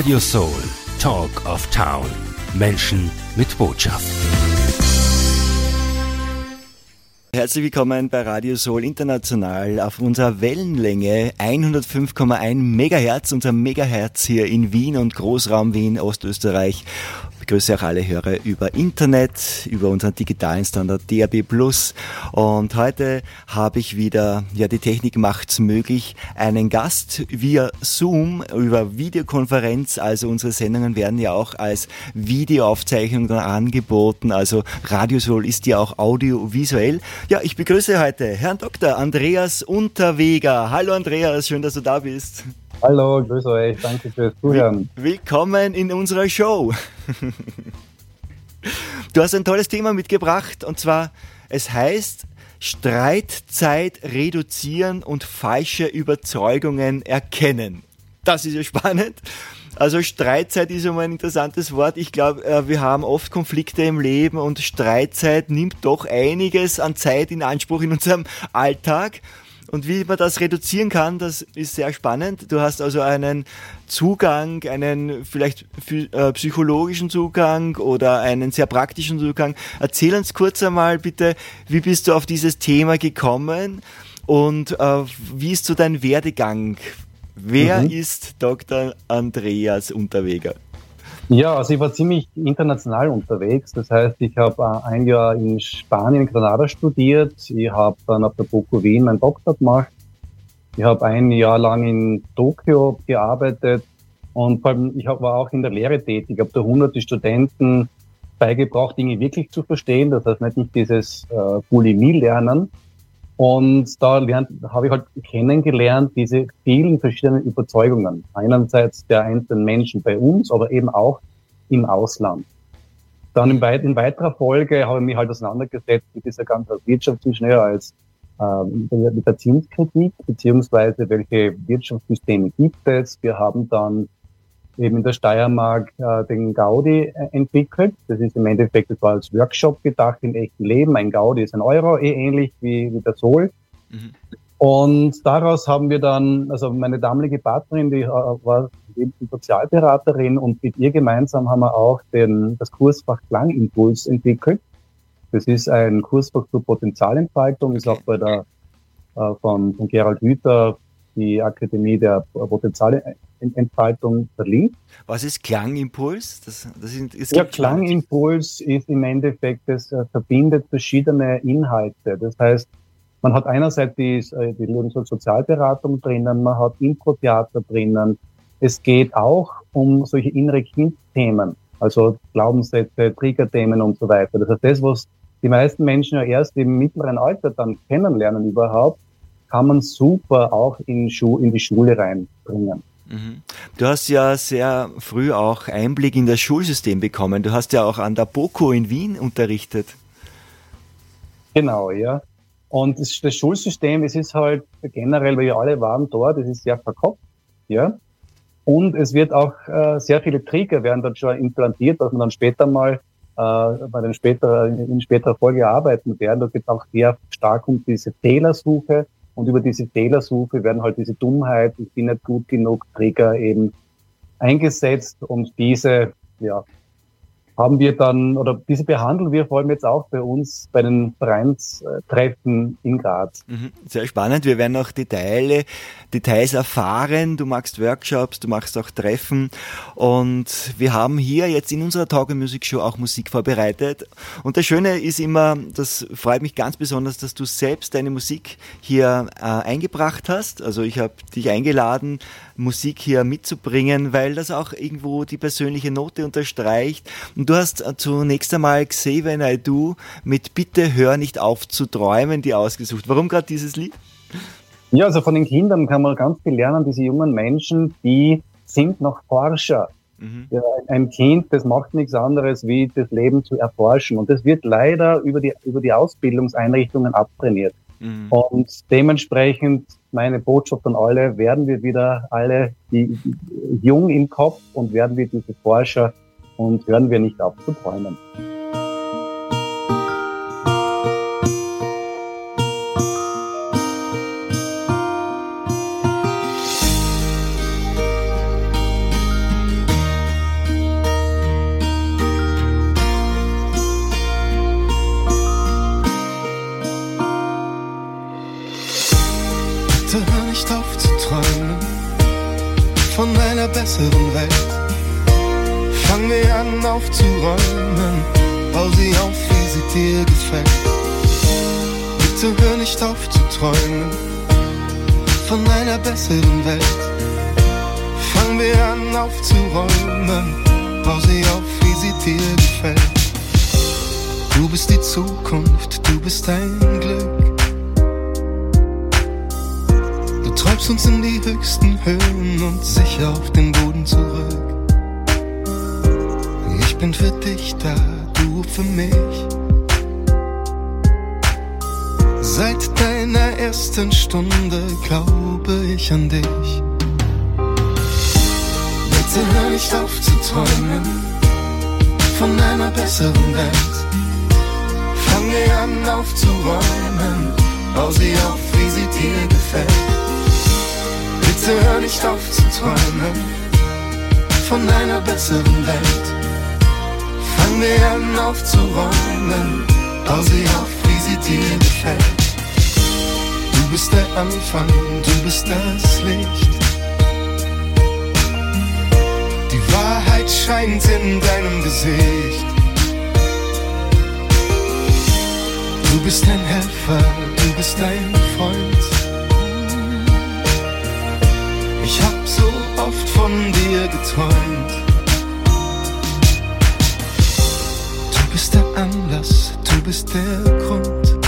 Radio Soul, Talk of Town. Menschen mit Botschaft. Herzlich willkommen bei Radio Soul International auf unserer Wellenlänge 105,1 Megahertz, unser Megahertz hier in Wien und Großraum Wien, Ostösterreich begrüße auch alle Hörer über Internet, über unseren digitalen Standard DAB+. Und heute habe ich wieder, ja, die Technik macht's möglich, einen Gast via Zoom über Videokonferenz. Also unsere Sendungen werden ja auch als Videoaufzeichnung dann angeboten. Also Radiosol ist ja auch audiovisuell. Ja, ich begrüße heute Herrn Dr. Andreas Unterweger. Hallo Andreas, schön, dass du da bist. Hallo, grüß euch, danke fürs Zuhören. Willkommen in unserer Show. Du hast ein tolles Thema mitgebracht und zwar, es heißt Streitzeit reduzieren und falsche Überzeugungen erkennen. Das ist ja spannend. Also Streitzeit ist immer ein interessantes Wort. Ich glaube, äh, wir haben oft Konflikte im Leben und Streitzeit nimmt doch einiges an Zeit in Anspruch in unserem Alltag. Und wie man das reduzieren kann, das ist sehr spannend. Du hast also einen Zugang, einen vielleicht äh, psychologischen Zugang oder einen sehr praktischen Zugang. Erzähl uns kurz einmal bitte, wie bist du auf dieses Thema gekommen und äh, wie ist so dein Werdegang? Wer mhm. ist Dr. Andreas Unterweger? Ja, also ich war ziemlich international unterwegs. Das heißt, ich habe äh, ein Jahr in Spanien, Granada studiert. Ich habe dann auf der BOKU Wien meinen Doktor gemacht. Ich habe ein Jahr lang in Tokio gearbeitet und vor allem ich war auch in der Lehre tätig. Ich habe da hunderte Studenten beigebracht, Dinge wirklich zu verstehen. Das heißt nicht dieses äh, Bulimie-Lernen, und da habe ich halt kennengelernt, diese vielen verschiedenen Überzeugungen. Einerseits der einzelnen Menschen bei uns, aber eben auch im Ausland. Dann in, weit in weiterer Folge habe ich mich halt auseinandergesetzt mit dieser ganzen Wirtschaftsingenieur als äh, mit der Zinskritik, beziehungsweise welche Wirtschaftssysteme gibt es. Wir haben dann eben in der Steiermark äh, den Gaudi äh, entwickelt. Das ist im Endeffekt, das war als Workshop gedacht im echten Leben. Ein Gaudi ist ein Euro, eh ähnlich wie, wie der Sol. Mhm. Und daraus haben wir dann, also meine damalige Partnerin, die äh, war eben Sozialberaterin und mit ihr gemeinsam haben wir auch den, das Kursfach Klangimpuls entwickelt. Das ist ein Kursfach zur Potenzialentfaltung, ist auch bei der äh, von, von Gerald Hüther die Akademie der Potenzialentfaltung verlinkt. Was ist Klangimpuls? Das, das ist, ist ja, Klangimpuls ist im Endeffekt, das äh, verbindet verschiedene Inhalte. Das heißt, man hat einerseits die, äh, die Lebens- und Sozialberatung drinnen, man hat Impro-Theater drinnen. Es geht auch um solche innere Kindthemen, also Glaubenssätze, Triggerthemen und so weiter. Das heißt, das, was die meisten Menschen ja erst im mittleren Alter dann kennenlernen überhaupt, kann man super auch in, Schu in die Schule reinbringen. Mhm. Du hast ja sehr früh auch Einblick in das Schulsystem bekommen. Du hast ja auch an der BOKU in Wien unterrichtet. Genau, ja. Und das, das Schulsystem, es ist halt generell, weil wir alle waren dort, es ist sehr verkopft, ja. Und es wird auch äh, sehr viele Trigger werden dann schon implantiert, dass man dann später mal äh, bei den später, in späterer Folge arbeiten werden. Da geht auch sehr stark um diese Fehlersuche, und über diese Fehlersuche werden halt diese Dummheit, ich bin nicht gut genug, Trigger eben eingesetzt und diese, ja, haben wir dann, oder diese behandeln wir vor allem jetzt auch bei uns bei den Vereinstreffen in Graz. Mhm, sehr spannend. Wir werden noch Details, Details erfahren. Du machst Workshops, du machst auch Treffen und wir haben hier jetzt in unserer Talk Music Show auch Musik vorbereitet. Und das Schöne ist immer, das freut mich ganz besonders, dass du selbst deine Musik hier äh, eingebracht hast. Also ich habe dich eingeladen, Musik hier mitzubringen, weil das auch irgendwo die persönliche Note unterstreicht. Und du hast äh, zunächst einmal Xavier Naidoo mit Bitte hör nicht auf zu träumen, die ausgesucht. Warum gerade dieses Lied? Ja, also von den Kindern kann man ganz viel lernen, diese jungen Menschen, die sind noch Forscher. Mhm. Ja, ein Kind, das macht nichts anderes, wie das Leben zu erforschen. Und das wird leider über die, über die Ausbildungseinrichtungen abtrainiert. Mhm. Und dementsprechend meine Botschaft an alle, werden wir wieder alle die, die, jung im Kopf und werden wir diese Forscher und hören wir nicht auf zu träumen. Nicht auf zu träumen von einer besseren Welt. Fang wir an aufzuräumen, bau sie auf, wie sie dir gefällt. Bitte hör nicht auf zu träumen von einer besseren Welt. Fang wir an aufzuräumen, bau sie auf, wie sie dir gefällt. Du bist die Zukunft, du bist dein Glück. Treibst uns in die höchsten Höhen und sicher auf den Boden zurück. Ich bin für dich da, du für mich. Seit deiner ersten Stunde glaube ich an dich. Bitte hör nicht auf zu träumen von einer besseren Welt. Fange an aufzuräumen, bau sie auf, wie sie dir gefällt. Bitte hör nicht auf zu träumen von einer besseren Welt. Fange an aufzuräumen, bau sie auf, wie sie dir gefällt. Du bist der Anfang, du bist das Licht. Die Wahrheit scheint in deinem Gesicht. Du bist ein Helfer, du bist ein Freund. Ich hab so oft von dir geträumt. Du bist der Anlass, du bist der Grund.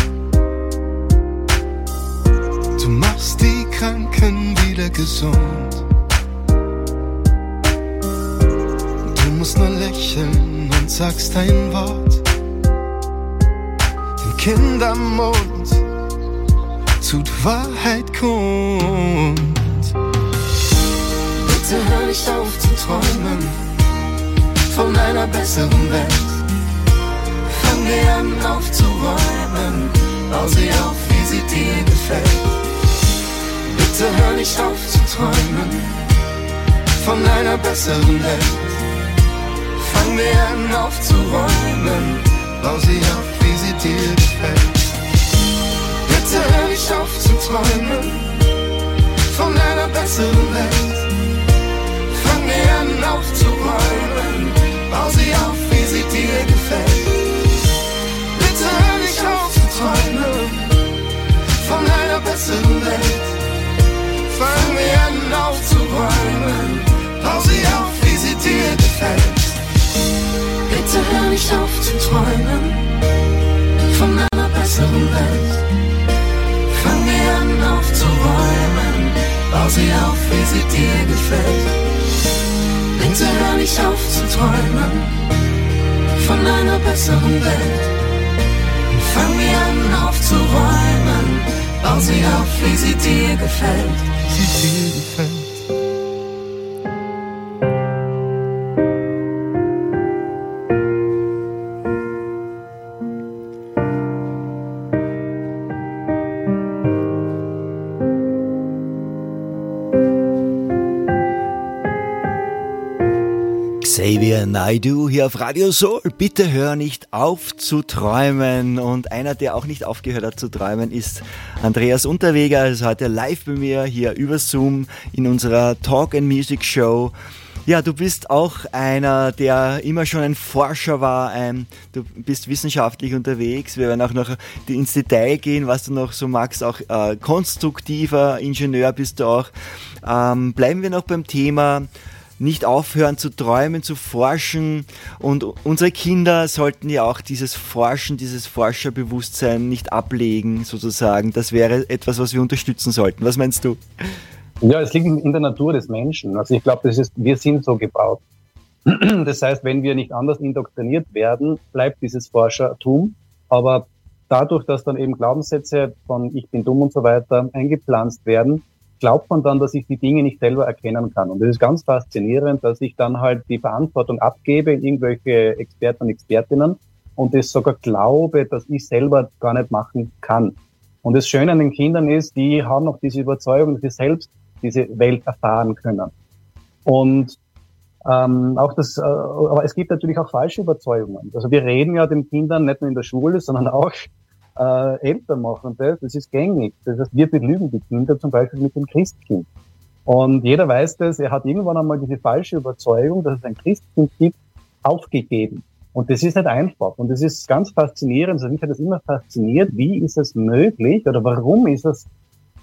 Du machst die Kranken wieder gesund. Du musst nur lächeln und sagst ein Wort. Kindermund tut Wahrheit kund. Bitte hör nicht auf zu träumen von einer besseren Welt. Fang wir an aufzuräumen, bau sie auf, wie sie dir gefällt. Bitte hör nicht auf zu träumen von einer besseren Welt. Fang wir an aufzuräumen, bau sie auf, wie sie dir gefällt. Bitte hör nicht auf zu träumen von einer besseren Welt. Sie auf, wie sie dir gefällt. Bitte hör nicht auf zu träumen von einer besseren Welt. Fang mir an aufzuräumen, bau sie auf, wie sie dir gefällt. Sie dir gefällt. Naidu hier auf Radio Soul. Bitte hör nicht auf zu träumen. Und einer, der auch nicht aufgehört hat zu träumen, ist Andreas Unterweger. Er ist heute live bei mir hier über Zoom in unserer Talk and Music Show. Ja, du bist auch einer, der immer schon ein Forscher war. Du bist wissenschaftlich unterwegs. Wir werden auch noch ins Detail gehen, was du noch so magst. Auch äh, konstruktiver Ingenieur bist du auch. Ähm, bleiben wir noch beim Thema nicht aufhören zu träumen, zu forschen. Und unsere Kinder sollten ja auch dieses Forschen, dieses Forscherbewusstsein nicht ablegen, sozusagen. Das wäre etwas, was wir unterstützen sollten. Was meinst du? Ja, es liegt in der Natur des Menschen. Also ich glaube, wir sind so gebaut. Das heißt, wenn wir nicht anders indoktriniert werden, bleibt dieses Forschertum. Aber dadurch, dass dann eben Glaubenssätze von ich bin dumm und so weiter eingepflanzt werden, glaubt man dann, dass ich die Dinge nicht selber erkennen kann. Und das ist ganz faszinierend, dass ich dann halt die Verantwortung abgebe in irgendwelche Experten und Expertinnen und es sogar glaube, dass ich selber gar nicht machen kann. Und das Schöne an den Kindern ist, die haben noch diese Überzeugung, dass sie selbst diese Welt erfahren können. Und ähm, auch das, äh, aber es gibt natürlich auch falsche Überzeugungen. Also wir reden ja den Kindern nicht nur in der Schule, sondern auch äh, Eltern machen das, das ist gängig. Das heißt, wir belügen die Kinder zum Beispiel mit dem Christkind. Und jeder weiß das, er hat irgendwann einmal diese falsche Überzeugung, dass es ein Christkind gibt, aufgegeben. Und das ist nicht einfach. Und das ist ganz faszinierend. Also mich hat das immer fasziniert. Wie ist es möglich oder warum ist es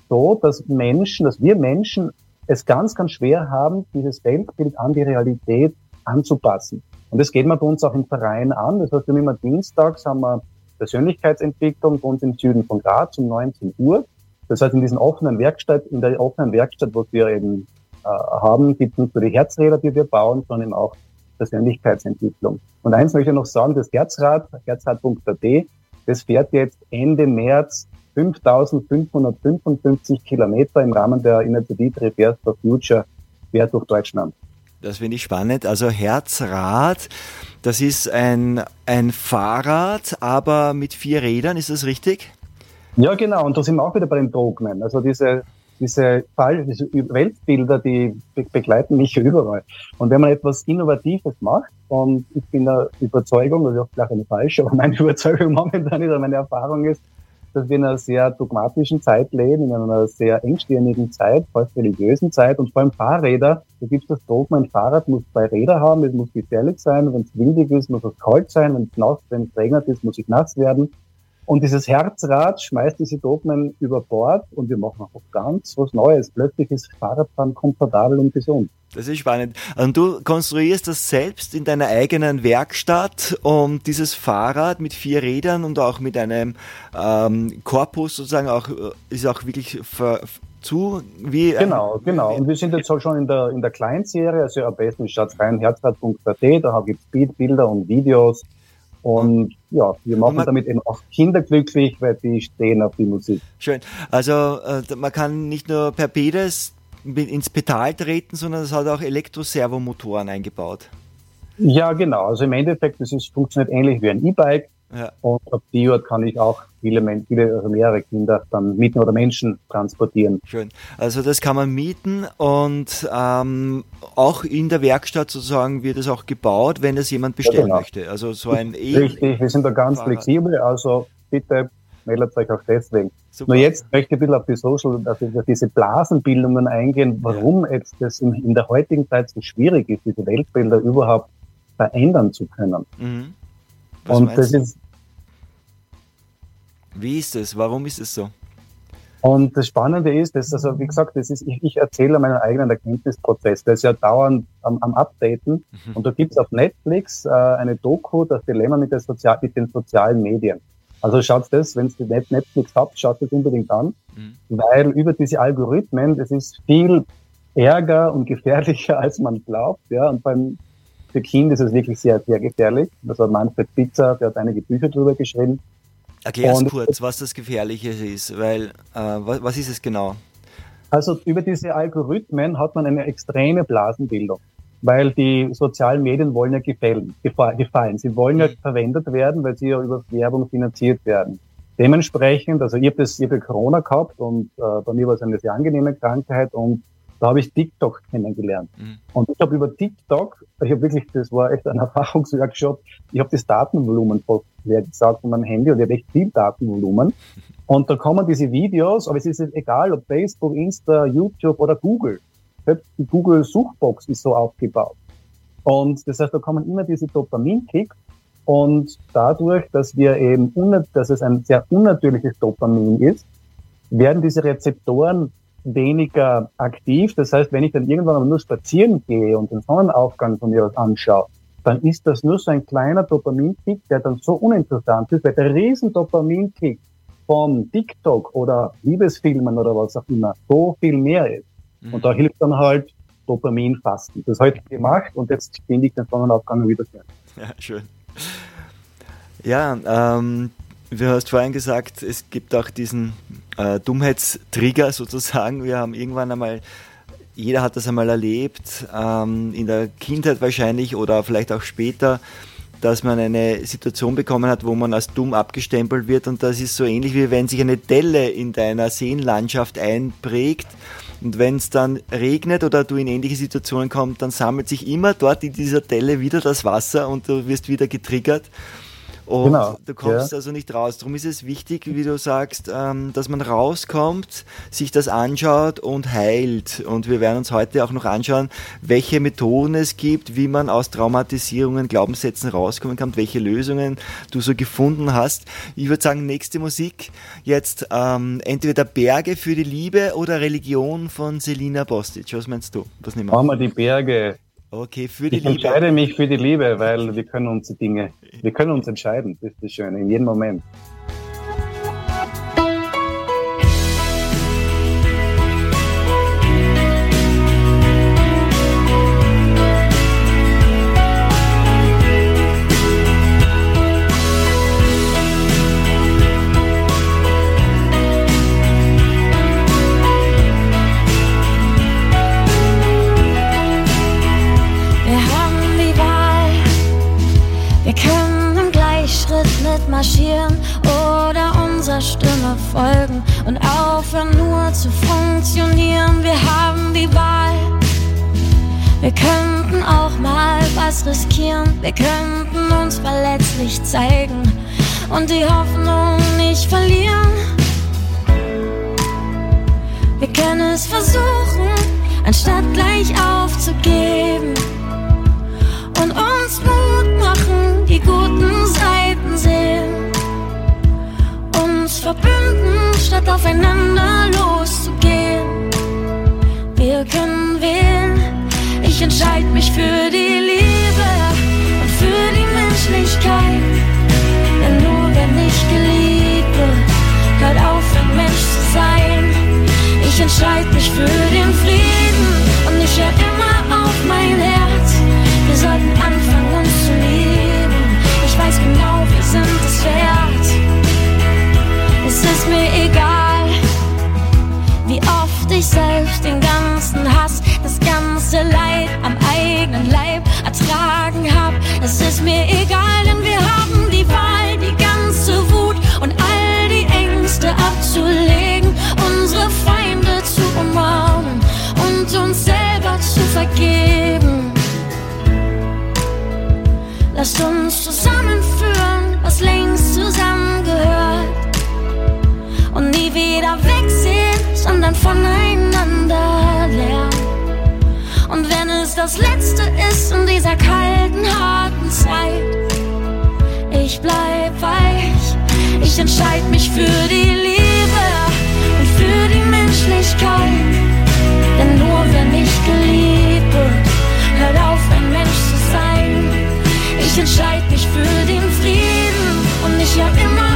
so, dass Menschen, dass wir Menschen es ganz, ganz schwer haben, dieses Weltbild an die Realität anzupassen. Und das geht man bei uns auch im Verein an. Das heißt, wir haben immer dienstags haben wir Persönlichkeitsentwicklung bei uns im Süden von Graz um 19 Uhr. Das heißt, in diesen offenen Werkstatt, in der offenen Werkstatt, wo wir eben äh, haben, gibt es nicht nur die Herzräder, die wir bauen, sondern eben auch Persönlichkeitsentwicklung. Und eins möchte ich noch sagen, das Herzrad, herzrad.at, das fährt jetzt Ende März 5555 Kilometer im Rahmen der Initiative Repairs for Future quer durch Deutschland. Das finde ich spannend. Also Herzrad, das ist ein, ein Fahrrad, aber mit vier Rädern, ist das richtig? Ja, genau. Und da sind wir auch wieder bei den Dogmen. Also diese, diese, Fall, diese Weltbilder, die begleiten mich überall. Und wenn man etwas Innovatives macht, und ich bin der Überzeugung, das ist auch vielleicht eine falsche, aber meine Überzeugung momentan ist, meine Erfahrung ist, dass wir in einer sehr dogmatischen Zeit leben, in einer sehr engstirnigen Zeit, fast religiösen Zeit und vor allem Fahrräder. Da gibt es das Dogma, ein Fahrrad muss zwei Räder haben, es muss gefährlich sein, wenn es windig ist, muss es kalt sein, wenn es nass, wenn es regnet ist, muss es nass werden. Und dieses Herzrad schmeißt diese Dogmen über Bord und wir machen auch ganz was Neues. Plötzlich ist Fahrradfahren komfortabel und gesund. Das ist spannend. Und du konstruierst das selbst in deiner eigenen Werkstatt, um dieses Fahrrad mit vier Rädern und auch mit einem ähm, Korpus sozusagen auch äh, ist auch wirklich für, zu wie genau genau und wir sind jetzt auch schon in der in der Kleinserie also am besten schaut rein herzrad.at da gibt es Bilder und Videos und ja, wir machen man, damit eben auch Kinder glücklich, weil die stehen auf die Musik. Schön. Also äh, man kann nicht nur per Pedes ins Pedal treten, sondern es hat auch Elektroservomotoren eingebaut. Ja, genau. Also im Endeffekt, das ist, funktioniert ähnlich wie ein E-Bike. Ja. Und ab die kann ich auch viele, viele, also mehrere Kinder dann mieten oder Menschen transportieren. Schön. Also das kann man mieten und ähm, auch in der Werkstatt sozusagen wird es auch gebaut, wenn es jemand bestellen ja, genau. möchte. Also so ein e Richtig, wir sind da ganz Fahrrad. flexibel, also bitte meldet euch auch deswegen. Super. Nur jetzt möchte ich ein bisschen auf die Social, also auf diese Blasenbildungen eingehen, warum ja. jetzt das in, in, der heutigen Zeit so schwierig ist, diese Weltbilder überhaupt verändern zu können. Mhm. Und das ist. Wie ist es? Warum ist es so? Und das Spannende ist, dass, also wie gesagt, das ist, ich, ich erzähle meinen eigenen Erkenntnisprozess. Der ist ja dauernd am, am Updaten. Mhm. Und da gibt es auf Netflix äh, eine Doku, das Dilemma mit, der Sozial mit den sozialen Medien. Also schaut das, wenn ihr Netflix habt, schaut das unbedingt an, mhm. weil über diese Algorithmen, das ist viel ärger und gefährlicher, als man glaubt. Ja, und beim für Kinder ist es wirklich sehr, sehr gefährlich. Das hat Manfred Pizza, der hat einige Bücher darüber geschrieben. Erklär es kurz, was das Gefährliche ist, weil äh, was, was ist es genau? Also über diese Algorithmen hat man eine extreme Blasenbildung, weil die sozialen Medien wollen ja gefallen. gefallen. Sie wollen ja mhm. verwendet werden, weil sie ja über Werbung finanziert werden. Dementsprechend, also ich habe das, ich habe Corona gehabt und äh, bei mir war es eine sehr angenehme Krankheit und da habe ich TikTok kennengelernt. Mhm. Und ich habe über TikTok, ich habe wirklich, das war echt ein Erfahrungsworkshop, ich habe das Datenvolumen leer gesagt von meinem Handy und ich habe echt viel Datenvolumen. Und da kommen diese Videos, aber es ist egal, ob Facebook, Insta, YouTube oder Google. Die Google-Suchbox ist so aufgebaut. Und das heißt, da kommen immer diese Dopamin-Kicks und dadurch, dass wir eben, dass es ein sehr unnatürliches Dopamin ist, werden diese Rezeptoren weniger aktiv. Das heißt, wenn ich dann irgendwann nur spazieren gehe und den Sonnenaufgang von mir aus anschaue, dann ist das nur so ein kleiner Dopaminkick, der dann so uninteressant ist, weil der riesen Dopaminkick von TikTok oder Liebesfilmen oder was auch immer so viel mehr ist. Mhm. Und da hilft dann halt Dopaminfasten. Das heute gemacht und jetzt finde ich den Sonnenaufgang wieder schön. Ja, schön. Ja, ähm, Du hast vorhin gesagt, es gibt auch diesen äh, Dummheitstrigger sozusagen. Wir haben irgendwann einmal, jeder hat das einmal erlebt, ähm, in der Kindheit wahrscheinlich oder vielleicht auch später, dass man eine Situation bekommen hat, wo man als dumm abgestempelt wird. Und das ist so ähnlich wie wenn sich eine Delle in deiner Seenlandschaft einprägt. Und wenn es dann regnet oder du in ähnliche Situationen kommst, dann sammelt sich immer dort in dieser Delle wieder das Wasser und du wirst wieder getriggert. Und genau, du kommst ja. also nicht raus. Darum ist es wichtig, wie du sagst, ähm, dass man rauskommt, sich das anschaut und heilt. Und wir werden uns heute auch noch anschauen, welche Methoden es gibt, wie man aus Traumatisierungen, Glaubenssätzen rauskommen kann, welche Lösungen du so gefunden hast. Ich würde sagen, nächste Musik jetzt ähm, entweder Berge für die Liebe oder Religion von Selina Bostic. Was meinst du? Was nehmen wir? Machen wir die Berge. Okay, für die ich Liebe. Ich entscheide mich für die Liebe, weil wir können uns die Dinge, wir können uns entscheiden. Das ist das Schöne, in jedem Moment. Könnten auch mal was riskieren. Wir könnten uns verletzlich zeigen und die Hoffnung nicht verlieren. Wir können es versuchen, anstatt gleich aufzugeben und uns Mut machen, die guten Seiten sehen. Uns verbünden, statt aufeinander loszugehen. Wir können wählen, ich entscheide mich für die Liebe und für die Menschlichkeit. Denn nur wenn ich geliebt wird, hört auf, ein Mensch zu sein. Ich entscheide mich für den Frieden und ich höre immer auf mein Herz. Wir sollten anfangen, uns zu lieben. Ich weiß genau, wir sind es wert. Es ist mir egal, wie oft ich selbst den ganzen Hass, das ganze Leid eigenen Leib ertragen hab. Es ist mir egal, denn wir haben die Wahl, die ganze Wut und all die Ängste abzulegen, unsere Feinde zu umarmen und uns selber zu vergeben. Lasst uns zusammenführen, was längst zusammengehört. Und nie wieder wegsehen, sondern voneinander lernen. Und wenn es das Letzte ist in dieser kalten, harten Zeit, ich bleib weich. Ich entscheide mich für die Liebe und für die Menschlichkeit. Denn nur wenn ich geliebt wird, hört auf, ein Mensch zu sein. Ich entscheide mich für den Frieden und ich hab immer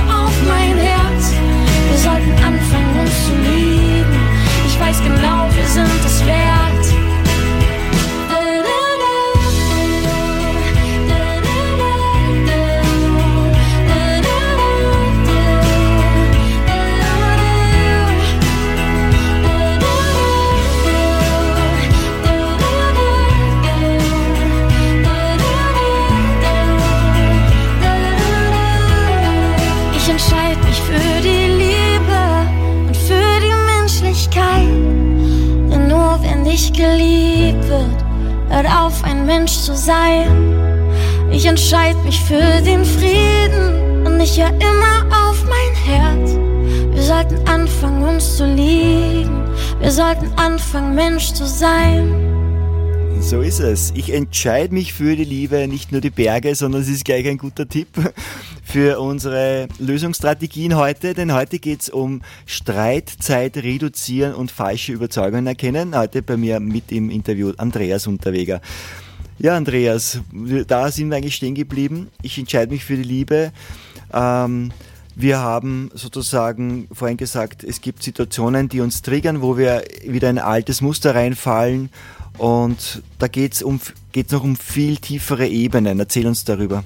So ist es. Ich entscheide mich für die Liebe, nicht nur die Berge, sondern es ist gleich ein guter Tipp für unsere Lösungsstrategien heute, denn heute geht es um Streitzeit reduzieren und falsche Überzeugungen erkennen. Heute bei mir mit im Interview Andreas Unterweger. Ja, Andreas, da sind wir eigentlich stehen geblieben. Ich entscheide mich für die Liebe. Ähm, wir haben sozusagen vorhin gesagt, es gibt Situationen, die uns triggern, wo wir wieder in ein altes Muster reinfallen. Und da geht es um, geht's noch um viel tiefere Ebenen. Erzähl uns darüber.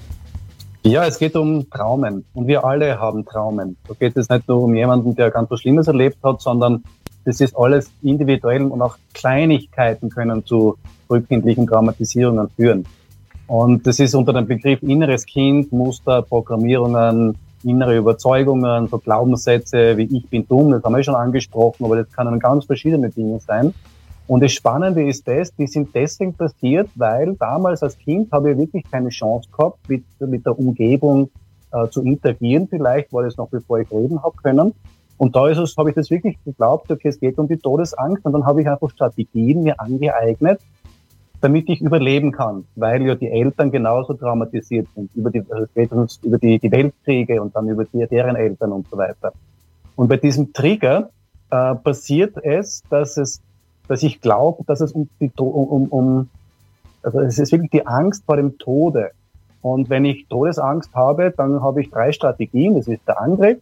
Ja, es geht um Traumen. Und wir alle haben Traumen. Da geht es nicht nur um jemanden, der ganz was Schlimmes erlebt hat, sondern das ist alles individuell und auch Kleinigkeiten können zu frühkindlichen Traumatisierungen führen. Und das ist unter dem Begriff inneres Kind, Muster, Programmierungen, innere Überzeugungen, so Glaubenssätze wie ich bin dumm, das haben wir schon angesprochen, aber das können ganz verschiedene Dinge sein. Und das Spannende ist das, die sind deswegen passiert, weil damals als Kind habe ich wirklich keine Chance gehabt, mit, mit der Umgebung äh, zu interagieren. Vielleicht war das noch bevor ich reden habe können. Und da ist es, habe ich das wirklich geglaubt, okay, es geht um die Todesangst und dann habe ich einfach Strategien mir angeeignet, damit ich überleben kann, weil ja die Eltern genauso traumatisiert sind über die, also über die, die Weltkriege und dann über die, deren Eltern und so weiter. Und bei diesem Trigger äh, passiert es, dass es, dass ich glaube, dass es um die um, um also es ist wirklich die Angst vor dem Tode. Und wenn ich Todesangst habe, dann habe ich drei Strategien. Das ist der Angriff,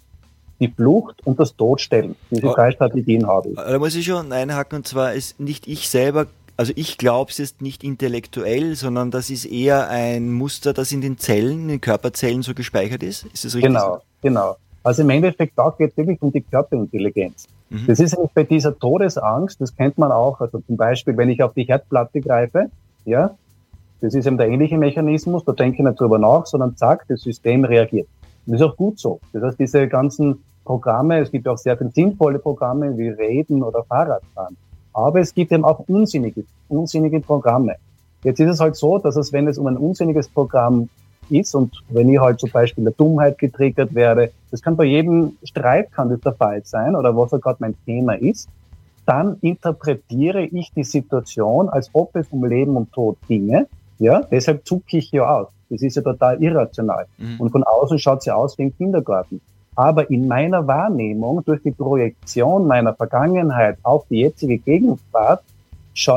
die Flucht und das Todstellen. Diese drei Strategien habe ich. Da muss ich schon einhaken, und zwar ist nicht ich selber also ich glaube, es ist nicht intellektuell, sondern das ist eher ein Muster, das in den Zellen, in den Körperzellen so gespeichert ist. Ist das richtig? Genau, genau. Also im Endeffekt, da geht es wirklich um die Körperintelligenz. Mhm. Das ist bei dieser Todesangst, das kennt man auch, also zum Beispiel, wenn ich auf die Herdplatte greife, ja, das ist eben der ähnliche Mechanismus, da denke ich nicht drüber nach, sondern zack, das System reagiert. Und das ist auch gut so. Das heißt, diese ganzen Programme, es gibt auch sehr viele sinnvolle Programme wie Reden oder Fahrradfahren. Aber es gibt eben auch unsinnige, unsinnige Programme. Jetzt ist es halt so, dass es, wenn es um ein unsinniges Programm ist und wenn ich halt zum Beispiel der Dummheit getriggert werde, das kann bei jedem Streit kann das der Fall sein oder was auch gerade mein Thema ist, dann interpretiere ich die Situation, als ob es um Leben und Tod ginge. Ja, deshalb zucke ich ja aus. Das ist ja total irrational. Mhm. Und von außen schaut sie aus wie ein Kindergarten. Aber in meiner Wahrnehmung, durch die Projektion meiner Vergangenheit auf die jetzige Gegenwart,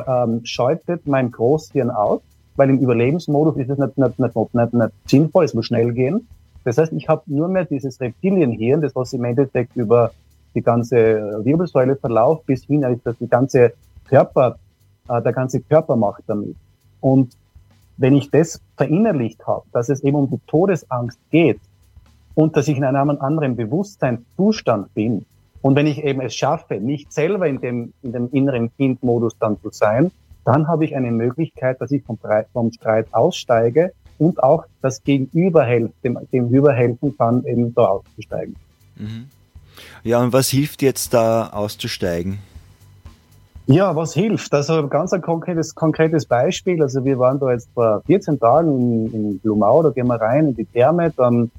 ähm, schaltet mein Großhirn aus, weil im Überlebensmodus ist es nicht, nicht, nicht, nicht, nicht sinnvoll, es muss schnell gehen. Das heißt, ich habe nur mehr dieses Reptilienhirn, das was im Endeffekt über die ganze Wirbelsäule verläuft, bis hin, dass die ganze Körper, äh, der ganze Körper macht damit. Und wenn ich das verinnerlicht habe, dass es eben um die Todesangst geht, und dass ich in einem anderen Bewusstseinszustand bin. Und wenn ich eben es schaffe, nicht selber in dem, in dem inneren Kindmodus dann zu sein, dann habe ich eine Möglichkeit, dass ich vom, vom Streit aussteige und auch das Gegenüber helfen, dem Gegenüber helfen kann, eben da auszusteigen. Mhm. Ja, und was hilft jetzt da auszusteigen? Ja, was hilft? Also ganz ein konkretes, konkretes Beispiel. Also wir waren da jetzt vor 14 Tagen in, in Blumau, da gehen wir rein in die Therme, dann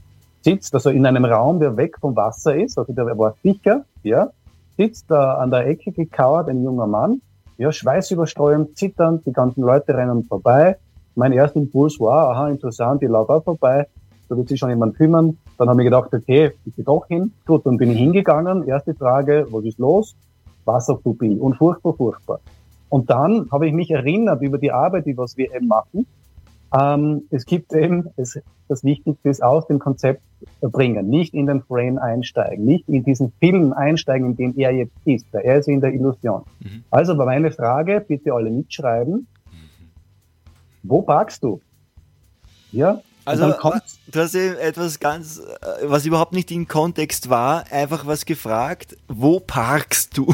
sitzt also in einem Raum, der weg vom Wasser ist, also der war sicher, ja, sitzt da an der Ecke gekauert ein junger Mann, ja, schweißüberströmt, zitternd, die ganzen Leute rennen vorbei. Mein erster Impuls war, aha, interessant, die laufen auch vorbei, da wird sich schon jemand kümmern. Dann habe ich gedacht, okay, ich gehe doch hin. Gut, dann bin ich hingegangen. Erste Frage, was ist los? Wasserphobie und furchtbar, furchtbar. Und dann habe ich mich erinnert über die Arbeit, die was wir eben machen. Ähm, es gibt eben, es, das Wichtigste ist aus dem Konzept bringen, nicht in den Frame einsteigen, nicht in diesen Film einsteigen, in dem er jetzt ist. Er ist in der Illusion. Mhm. Also war meine Frage, bitte alle mitschreiben. Wo parkst du? Ja, also du hast eben etwas ganz, äh, was überhaupt nicht im Kontext war, einfach was gefragt, wo parkst du?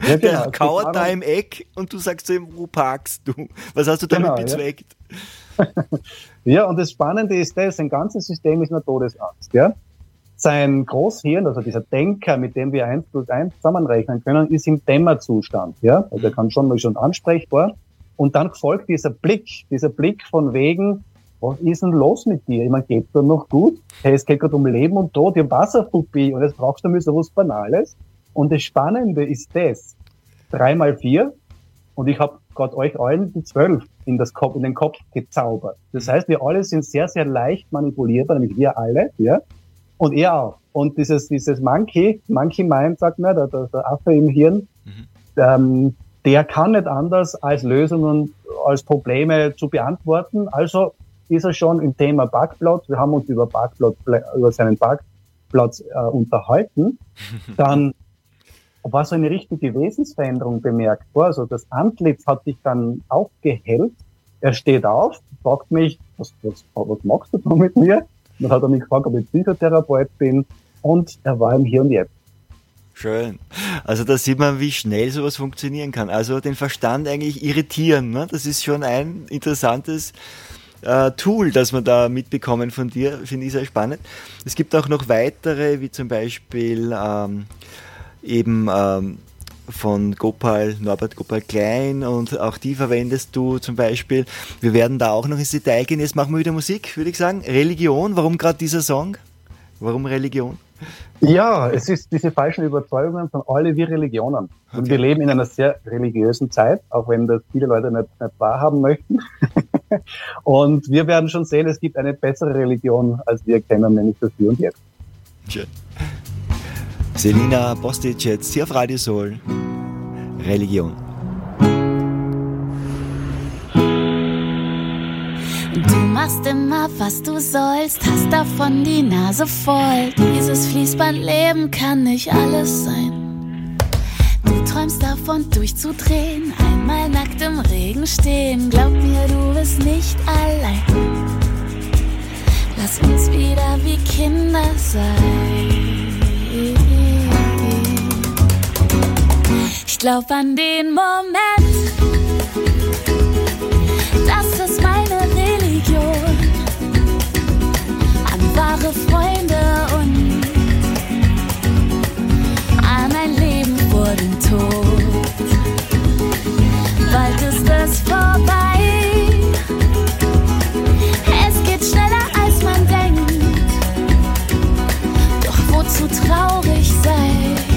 Ja, genau. Der kauert da im Eck und du sagst ihm, wo parkst du? Was hast du damit genau, bezweckt? Ja. ja, und das Spannende ist das, sein ganzes System ist nur Todesangst. Ja? Sein Großhirn, also dieser Denker, mit dem wir eins plus eins zusammenrechnen können, ist im Dämmerzustand. Ja? Also er kann schon mal schon ansprechbar. Und dann folgt dieser Blick, dieser Blick von wegen, was ist denn los mit dir? Ich meine, geht's dir noch gut? Hey, es geht gerade um Leben und Tod, ich habe Wasserphobie und jetzt brauchst du mir so was Banales. Und das Spannende ist das, drei mal vier und ich habe gerade euch allen die zwölf in, das Kopf, in den Kopf gezaubert. Das heißt, wir alle sind sehr, sehr leicht manipulierbar, nämlich wir alle, ja, und er auch. Und dieses, dieses Monkey, Monkey Mind, sagt man, der, der, der Affe im Hirn, mhm. ähm, der kann nicht anders als Lösungen, als Probleme zu beantworten. Also ist er schon im Thema Parkplatz. Wir haben uns über Parkplatz, über seinen Parkplatz äh, unterhalten. Dann war so eine richtige Wesensveränderung bemerkbar. Also das Antlitz hat sich dann aufgehellt. Er steht auf, fragt mich, was, was, was machst du da mit mir? Dann hat er mich gefragt, ob ich Psychotherapeut bin und er war im Hier und Jetzt. Schön. Also da sieht man, wie schnell sowas funktionieren kann. Also den Verstand eigentlich irritieren. Ne? Das ist schon ein interessantes äh, Tool, das wir da mitbekommen von dir. Finde ich sehr spannend. Es gibt auch noch weitere, wie zum Beispiel ähm, eben ähm, von Gopal, Norbert Gopal Klein und auch die verwendest du zum Beispiel. Wir werden da auch noch ins Detail gehen. Jetzt machen wir wieder Musik, würde ich sagen. Religion, warum gerade dieser Song? Warum Religion? Ja, es ist diese falschen Überzeugungen von alle wie Religionen. Okay. Und wir leben in einer sehr religiösen Zeit, auch wenn das viele Leute nicht, nicht wahrhaben möchten. und wir werden schon sehen, es gibt eine bessere Religion, als wir kennen, nämlich das Hier und Jetzt. Schön. Selina Bostic jetzt hier auf Radio Soul. Religion. Du machst immer, was du sollst, hast davon die Nase voll. Dieses Fließbandleben kann nicht alles sein. Du träumst davon, durchzudrehen, einmal nackt im Regen stehen. Glaub mir, du bist nicht allein. Lass uns wieder wie Kinder sein. Glaub an den Moment, das ist meine Religion. An wahre Freunde und an ein Leben vor dem Tod. Bald ist es vorbei. Es geht schneller als man denkt. Doch wozu traurig sein?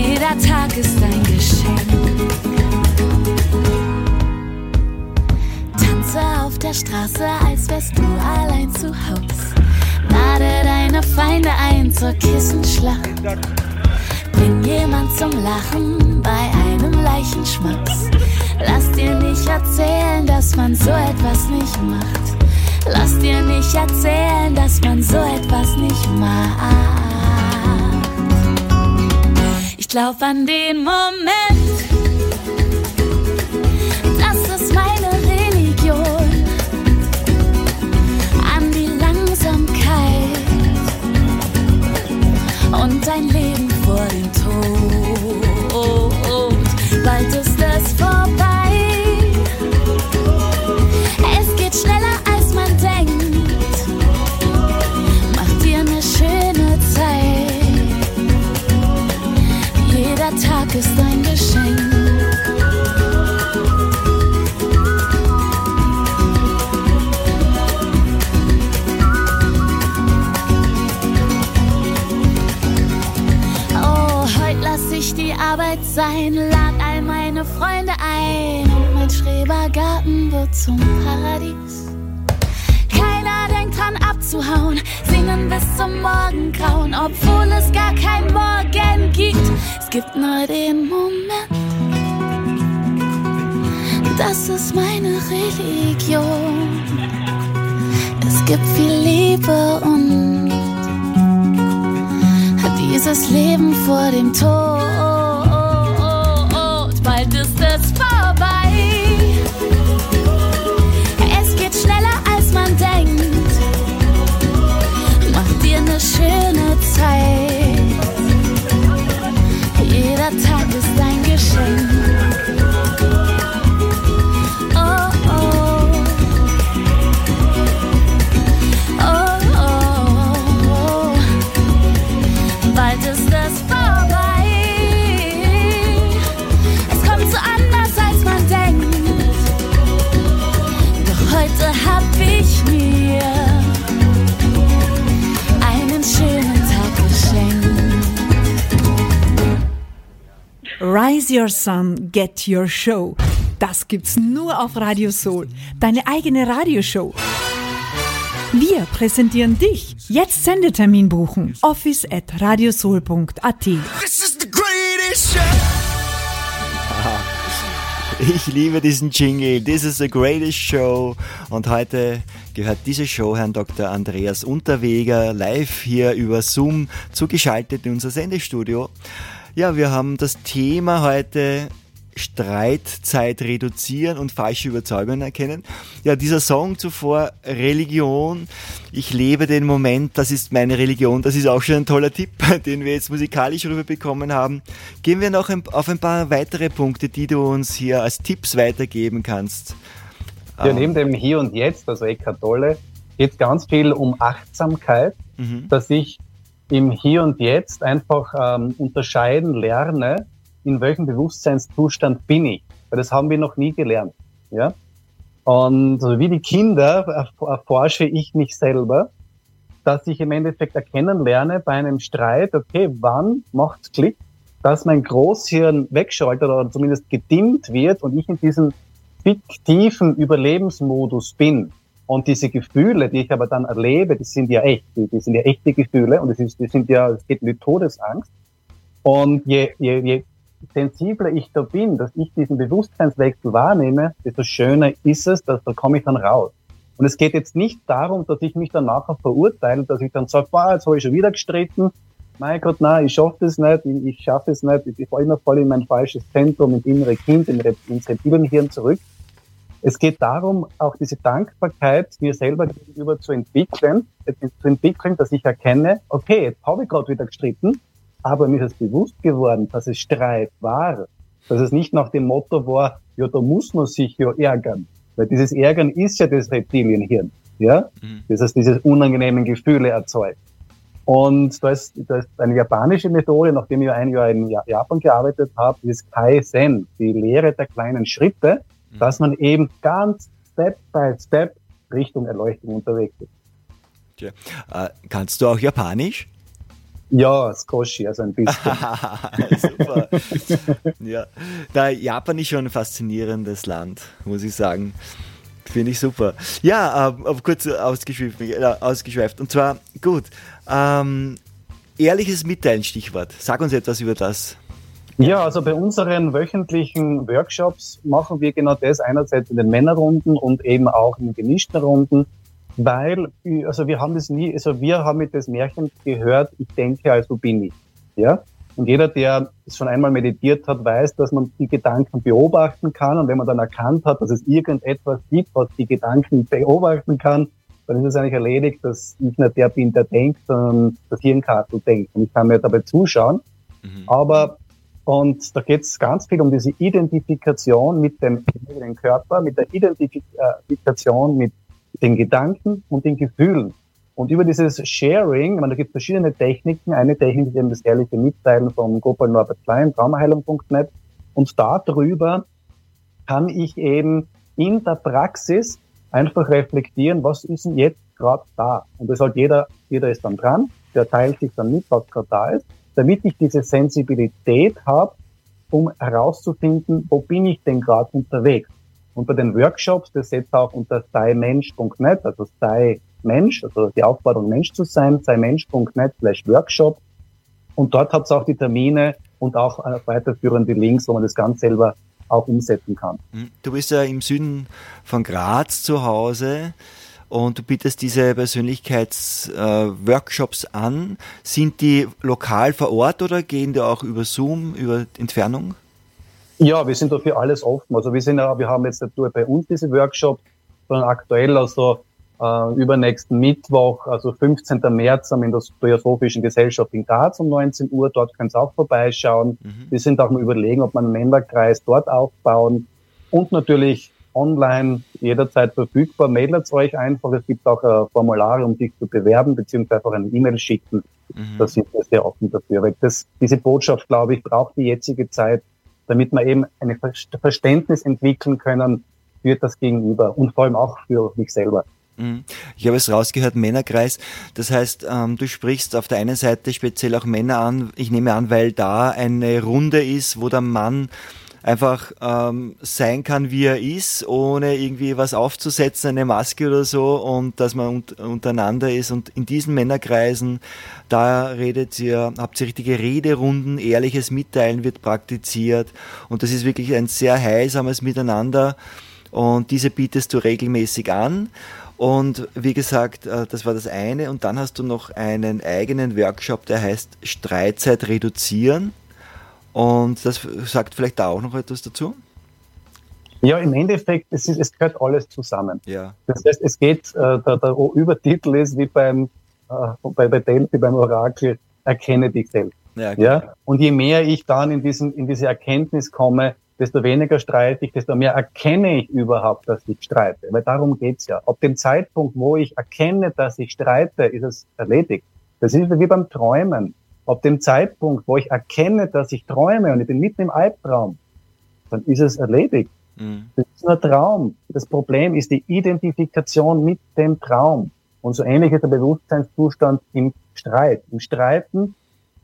Jeder Tag ist ein Geschenk. Tanze auf der Straße, als wärst du allein zu Haus. Lade deine Feinde ein zur Kissenschlacht. Bring jemand zum Lachen bei einem Leichenschmaus. Lass dir nicht erzählen, dass man so etwas nicht macht. Lass dir nicht erzählen, dass man so etwas nicht macht glaub an den Moment. Das ist meine Religion. An die Langsamkeit und ein Leben vor dem Tod. Bald dran abzuhauen, singen bis zum Morgengrauen, obwohl es gar kein Morgen gibt. Es gibt nur den Moment. Das ist meine Religion. Es gibt viel Liebe und dieses Leben vor dem Tod. Bald ist es vorbei. Es geht schneller als man denkt. Schöne Zeit. Jeder Tag ist ein Geschenk. Your Sun, Get Your Show. Das gibt's nur auf Radio Soul. Deine eigene Radioshow. Wir präsentieren dich. Jetzt Sendetermin buchen. Office at radiosoul.at. This is the greatest show. Ich liebe diesen Jingle. This is the greatest show. Und heute gehört diese Show Herrn Dr. Andreas Unterweger live hier über Zoom zugeschaltet in unser Sendestudio. Ja, wir haben das Thema heute Streitzeit reduzieren und falsche Überzeugungen erkennen. Ja, dieser Song zuvor, Religion, ich lebe den Moment, das ist meine Religion, das ist auch schon ein toller Tipp, den wir jetzt musikalisch rüberbekommen haben. Gehen wir noch auf ein paar weitere Punkte, die du uns hier als Tipps weitergeben kannst. Ja, neben dem Hier und Jetzt, also Eckart Tolle, geht es ganz viel um Achtsamkeit, Mhm. dass ich im Hier und Jetzt einfach ähm, unterscheiden lerne, in welchem Bewusstseinszustand bin ich. Weil das haben wir noch nie gelernt. Ja? Und wie die Kinder erforsche ich mich selber, dass ich im Endeffekt erkennen lerne bei einem Streit, okay, wann macht's Klick, dass mein Großhirn wegschaltet oder zumindest gedimmt wird und ich in diesem fiktiven Überlebensmodus bin. Und diese Gefühle, die ich aber dann erlebe, die sind ja echt, die, die sind ja echte Gefühle und das ist, die sind ja, es geht um die Todesangst. Und je, je, je sensibler ich da bin, dass ich diesen Bewusstseinswechsel wahrnehme, desto schöner ist es, dass da komme ich dann raus. Und es geht jetzt nicht darum, dass ich mich dann nachher verurteile, dass ich dann sage, boah, jetzt habe ich schon wieder gestritten, mein Gott, nein, ich schaffe das nicht, ich, ich schaffe es nicht, ich falle immer voll in mein falsches Zentrum, ins innere Kind, in ins Hirn zurück. Es geht darum, auch diese Dankbarkeit mir selber gegenüber zu entwickeln, zu entwickeln, dass ich erkenne, okay, jetzt habe ich gerade wieder gestritten, aber mir ist bewusst geworden, dass es Streit war, dass es nicht nach dem Motto war, ja, da muss man sich ja ärgern, weil dieses Ärgern ist ja das Reptilienhirn, ja, mhm. das heißt, diese unangenehmen Gefühle erzeugt. Und da ist, da ist eine japanische Methode, nachdem ich ein Jahr in Japan gearbeitet habe, ist Kaizen, die Lehre der kleinen Schritte, mhm. dass man eben ganz Step by Step Richtung Erleuchtung unterwegs ist. Tja. Äh, kannst du auch Japanisch? Ja, Skoshi, also ein bisschen. Super. ja. Da Japan ist schon ein faszinierendes Land, muss ich sagen. Finde ich super. Ja, äh, kurz ausgeschweift, äh, ausgeschweift. Und zwar, gut, ähm, ehrliches Mitteilen, Stichwort. Sag uns etwas über das. Ja, also bei unseren wöchentlichen Workshops machen wir genau das einerseits in den Männerrunden und eben auch in den gemischten Runden weil, also wir haben das nie, also wir haben mit das Märchen gehört, ich denke, also bin ich. Ja? Und jeder, der es schon einmal meditiert hat, weiß, dass man die Gedanken beobachten kann. Und wenn man dann erkannt hat, dass es irgendetwas gibt, was die Gedanken beobachten kann, dann ist es eigentlich erledigt, dass ich nicht der bin, der denkt, sondern das Hirnkastel denkt. Und ich kann mir dabei zuschauen. Mhm. Aber, und da geht es ganz viel um diese Identifikation mit dem, dem Körper, mit der Identifikation mit den Gedanken und den Gefühlen. Und über dieses Sharing, ich meine, da gibt es verschiedene Techniken. Eine Technik ist eben das ehrliche Mitteilen von Gopal Norbert Klein, Traumaheilung.net. Und darüber kann ich eben in der Praxis einfach reflektieren, was ist denn jetzt gerade da? Und das halt jeder, jeder ist dann dran, der teilt sich dann mit, was gerade da ist, damit ich diese Sensibilität habe, um herauszufinden, wo bin ich denn gerade unterwegs. Und bei den Workshops, das setzt auch unter seimensch.net, also sei Mensch, also die Aufforderung Mensch zu sein, sei Mensch.net slash Workshop. Und dort hat es auch die Termine und auch äh, weiterführende Links, wo man das ganz selber auch umsetzen kann. Hm, du bist ja im Süden von Graz zu Hause und du bietest diese Persönlichkeitsworkshops äh, an. Sind die lokal vor Ort oder gehen die auch über Zoom, über Entfernung? Ja, wir sind dafür alles offen. Also wir sind ja, wir haben jetzt nicht nur bei uns diese Workshops, sondern aktuell also äh, übernächsten Mittwoch, also 15. März, am in der Theosophischen Gesellschaft in Graz um 19 Uhr. Dort können Sie auch vorbeischauen. Mhm. Wir sind auch mal überlegen, ob man einen Männerkreis dort aufbauen und natürlich online jederzeit verfügbar. Mailt euch einfach. Es gibt auch äh, Formulare, um sich zu bewerben, beziehungsweise einfach eine E-Mail schicken. Mhm. Da sind wir sehr offen dafür. Weil das, diese Botschaft, glaube ich, braucht die jetzige Zeit damit wir eben ein Verständnis entwickeln können für das Gegenüber und vor allem auch für mich selber. Mhm. Ich habe es rausgehört, Männerkreis. Das heißt, ähm, du sprichst auf der einen Seite speziell auch Männer an. Ich nehme an, weil da eine Runde ist, wo der Mann einfach ähm, sein kann, wie er ist, ohne irgendwie was aufzusetzen, eine Maske oder so, und dass man un untereinander ist. Und in diesen Männerkreisen, da redet ihr, habt ihr richtige Rederunden, ehrliches Mitteilen wird praktiziert. Und das ist wirklich ein sehr heilsames Miteinander. Und diese bietest du regelmäßig an. Und wie gesagt, äh, das war das eine. Und dann hast du noch einen eigenen Workshop, der heißt Streitzeit reduzieren. Und das sagt vielleicht da auch noch etwas dazu? Ja, im Endeffekt, es, ist, es gehört alles zusammen. Ja. Das heißt, es geht, äh, der, der Übertitel ist wie beim, äh, bei, bei Delphi, beim Orakel, erkenne dich selbst. Ja, ja? Und je mehr ich dann in, diesen, in diese Erkenntnis komme, desto weniger streite ich, desto mehr erkenne ich überhaupt, dass ich streite. Weil darum geht's ja. Ab dem Zeitpunkt, wo ich erkenne, dass ich streite, ist es erledigt. Das ist wie beim Träumen. Ab dem Zeitpunkt, wo ich erkenne, dass ich träume und ich bin mitten im Albtraum, dann ist es erledigt. Mhm. Das ist nur Traum. Das Problem ist die Identifikation mit dem Traum. Und so ähnlich ist der Bewusstseinszustand im Streit. Im Streiten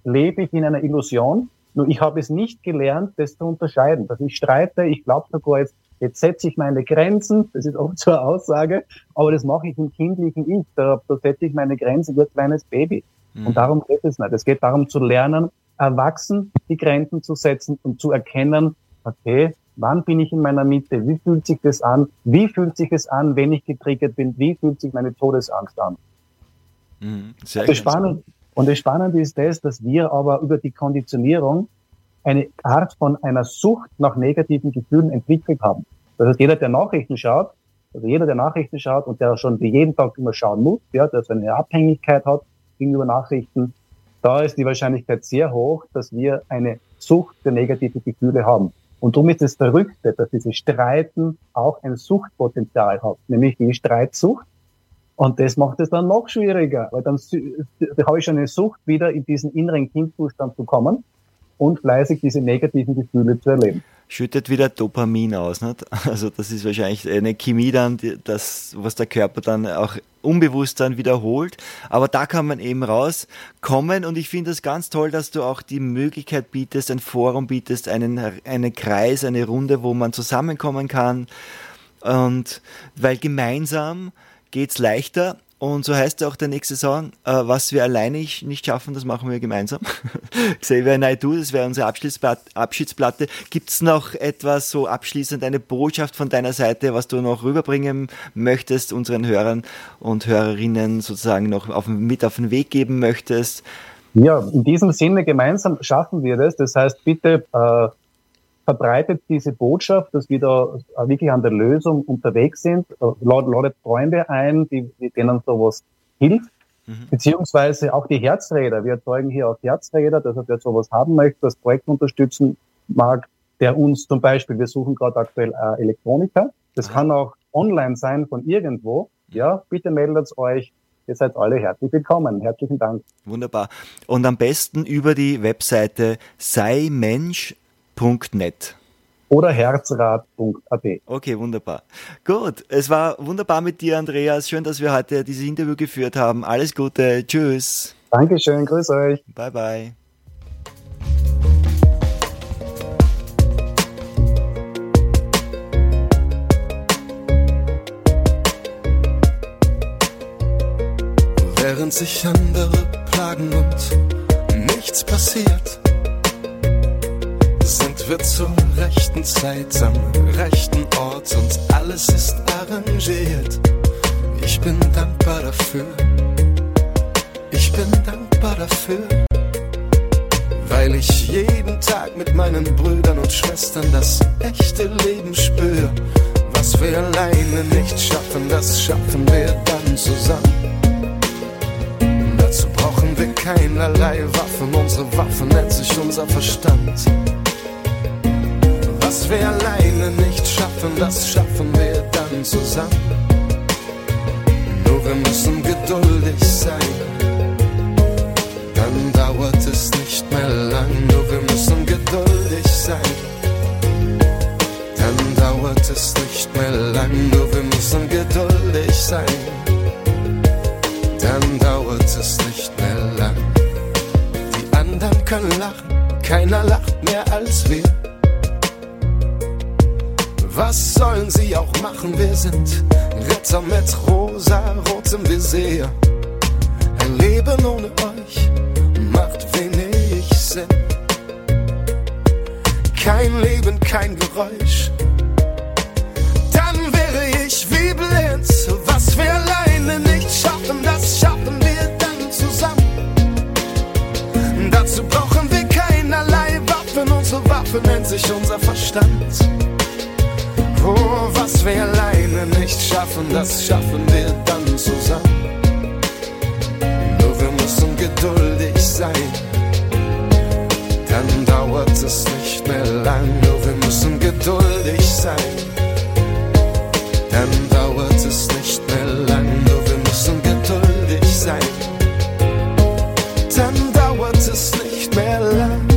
lebe ich in einer Illusion, nur ich habe es nicht gelernt, das zu unterscheiden. Dass ich streite, ich glaube sogar jetzt, jetzt setze ich meine Grenzen, das ist auch so eine Aussage, aber das mache ich im kindlichen Ich, da, da setze ich meine Grenzen wie ein kleines Baby. Mhm. Und darum geht es nicht. Es geht darum zu lernen, erwachsen die Grenzen zu setzen und zu erkennen, okay, wann bin ich in meiner Mitte, wie fühlt sich das an, wie fühlt sich es an, wenn ich getriggert bin, wie fühlt sich meine Todesangst an. Mhm, sehr das spannend, und das Spannende ist das, dass wir aber über die Konditionierung eine Art von einer Sucht nach negativen Gefühlen entwickelt haben. Das heißt, jeder, der Nachrichten schaut, also jeder, der Nachrichten schaut und der schon jeden Tag immer schauen muss, ja, der so eine Abhängigkeit hat gegenüber Nachrichten, da ist die Wahrscheinlichkeit sehr hoch, dass wir eine Sucht für negative Gefühle haben. Und darum ist es Verrückte, dass dieses Streiten auch ein Suchtpotenzial hat, nämlich die Streitsucht. Und das macht es dann noch schwieriger, weil dann da habe ich schon eine Sucht, wieder in diesen inneren Kindzustand zu kommen und fleißig diese negativen Gefühle zu erleben. Schüttet wieder Dopamin aus, nicht? Also das ist wahrscheinlich eine Chemie dann, das, was der Körper dann auch unbewusst dann wiederholt. Aber da kann man eben rauskommen und ich finde es ganz toll, dass du auch die Möglichkeit bietest, ein Forum bietest, einen, einen Kreis, eine Runde, wo man zusammenkommen kann. Und weil gemeinsam geht's leichter und so heißt auch der nächste Song, äh, was wir alleine nicht schaffen, das machen wir gemeinsam. Xavier I Do, das wäre unsere Abschiedsplatte. Gibt es noch etwas so abschließend, eine Botschaft von deiner Seite, was du noch rüberbringen möchtest, unseren Hörern und Hörerinnen sozusagen noch auf, mit auf den Weg geben möchtest? Ja, in diesem Sinne gemeinsam schaffen wir das. Das heißt, bitte äh, verbreitet diese Botschaft, dass wir da wirklich an der Lösung unterwegs sind, äh, ladet Freunde ein, die, denen sowas hilft, mhm. beziehungsweise auch die Herzräder. Wir erzeugen hier auch Herzräder, dass wer sowas haben möchte, das Projekt unterstützen mag, der uns zum Beispiel, wir suchen gerade aktuell äh, Elektroniker, das kann auch online sein von irgendwo, ja, bitte meldet euch, Ihr seid alle herzlich willkommen. Herzlichen Dank. Wunderbar. Und am besten über die Webseite sei Mensch herzrad.net oder herzrad.at. Okay, wunderbar. Gut, es war wunderbar mit dir, Andreas. Schön, dass wir heute dieses Interview geführt haben. Alles Gute. Tschüss. Dankeschön, grüß euch. Bye, bye. Während sich andere plagen und nichts passiert wird zur rechten Zeit am rechten Ort und alles ist arrangiert. Ich bin dankbar dafür. Ich bin dankbar dafür. Weil ich jeden Tag mit meinen Brüdern und Schwestern das echte Leben spüre. Was wir alleine nicht schaffen, das schaffen wir dann zusammen. Dazu brauchen wir keinerlei Waffen, unsere Waffen nennt sich unser Verstand. Was wir alleine nicht schaffen, das schaffen wir dann zusammen. Nur wir müssen geduldig sein, dann dauert es nicht mehr lang. Nur wir müssen geduldig sein, dann dauert es nicht mehr lang. Nur wir müssen geduldig sein, dann dauert es nicht mehr lang. Die anderen können lachen, keiner lacht mehr als wir. Was sollen sie auch machen? Wir sind Retter mit rosa-rotem Visier. Ein Leben ohne euch macht wenig Sinn. Kein Leben, kein Geräusch. Dann wäre ich wie blind. Was wir alleine nicht schaffen, das schaffen wir dann zusammen. Dazu brauchen wir keinerlei Waffen. Unsere Waffe nennt sich unser Verstand. Oh, was wir alleine nicht schaffen, das schaffen wir dann zusammen. Nur wir müssen geduldig sein, dann dauert es nicht mehr lang. Nur wir müssen geduldig sein, dann dauert es nicht mehr lang. Nur wir müssen geduldig sein, dann dauert es nicht mehr lang.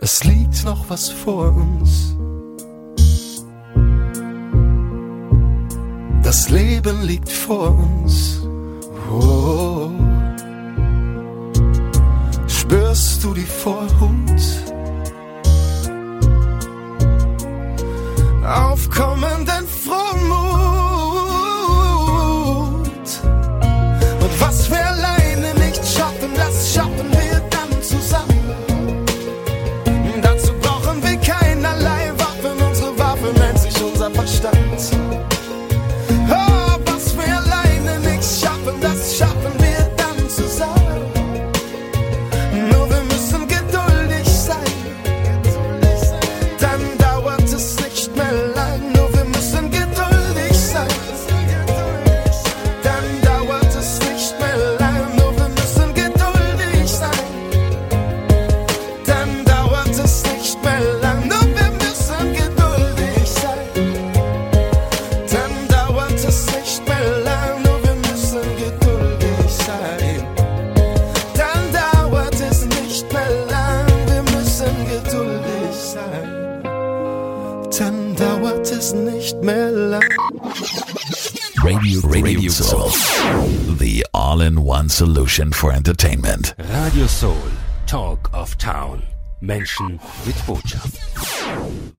Es liegt noch was vor uns openlijk voor ons. Revolution for Entertainment. Radio Soul, Talk of Town. Menschen mit Botschaft.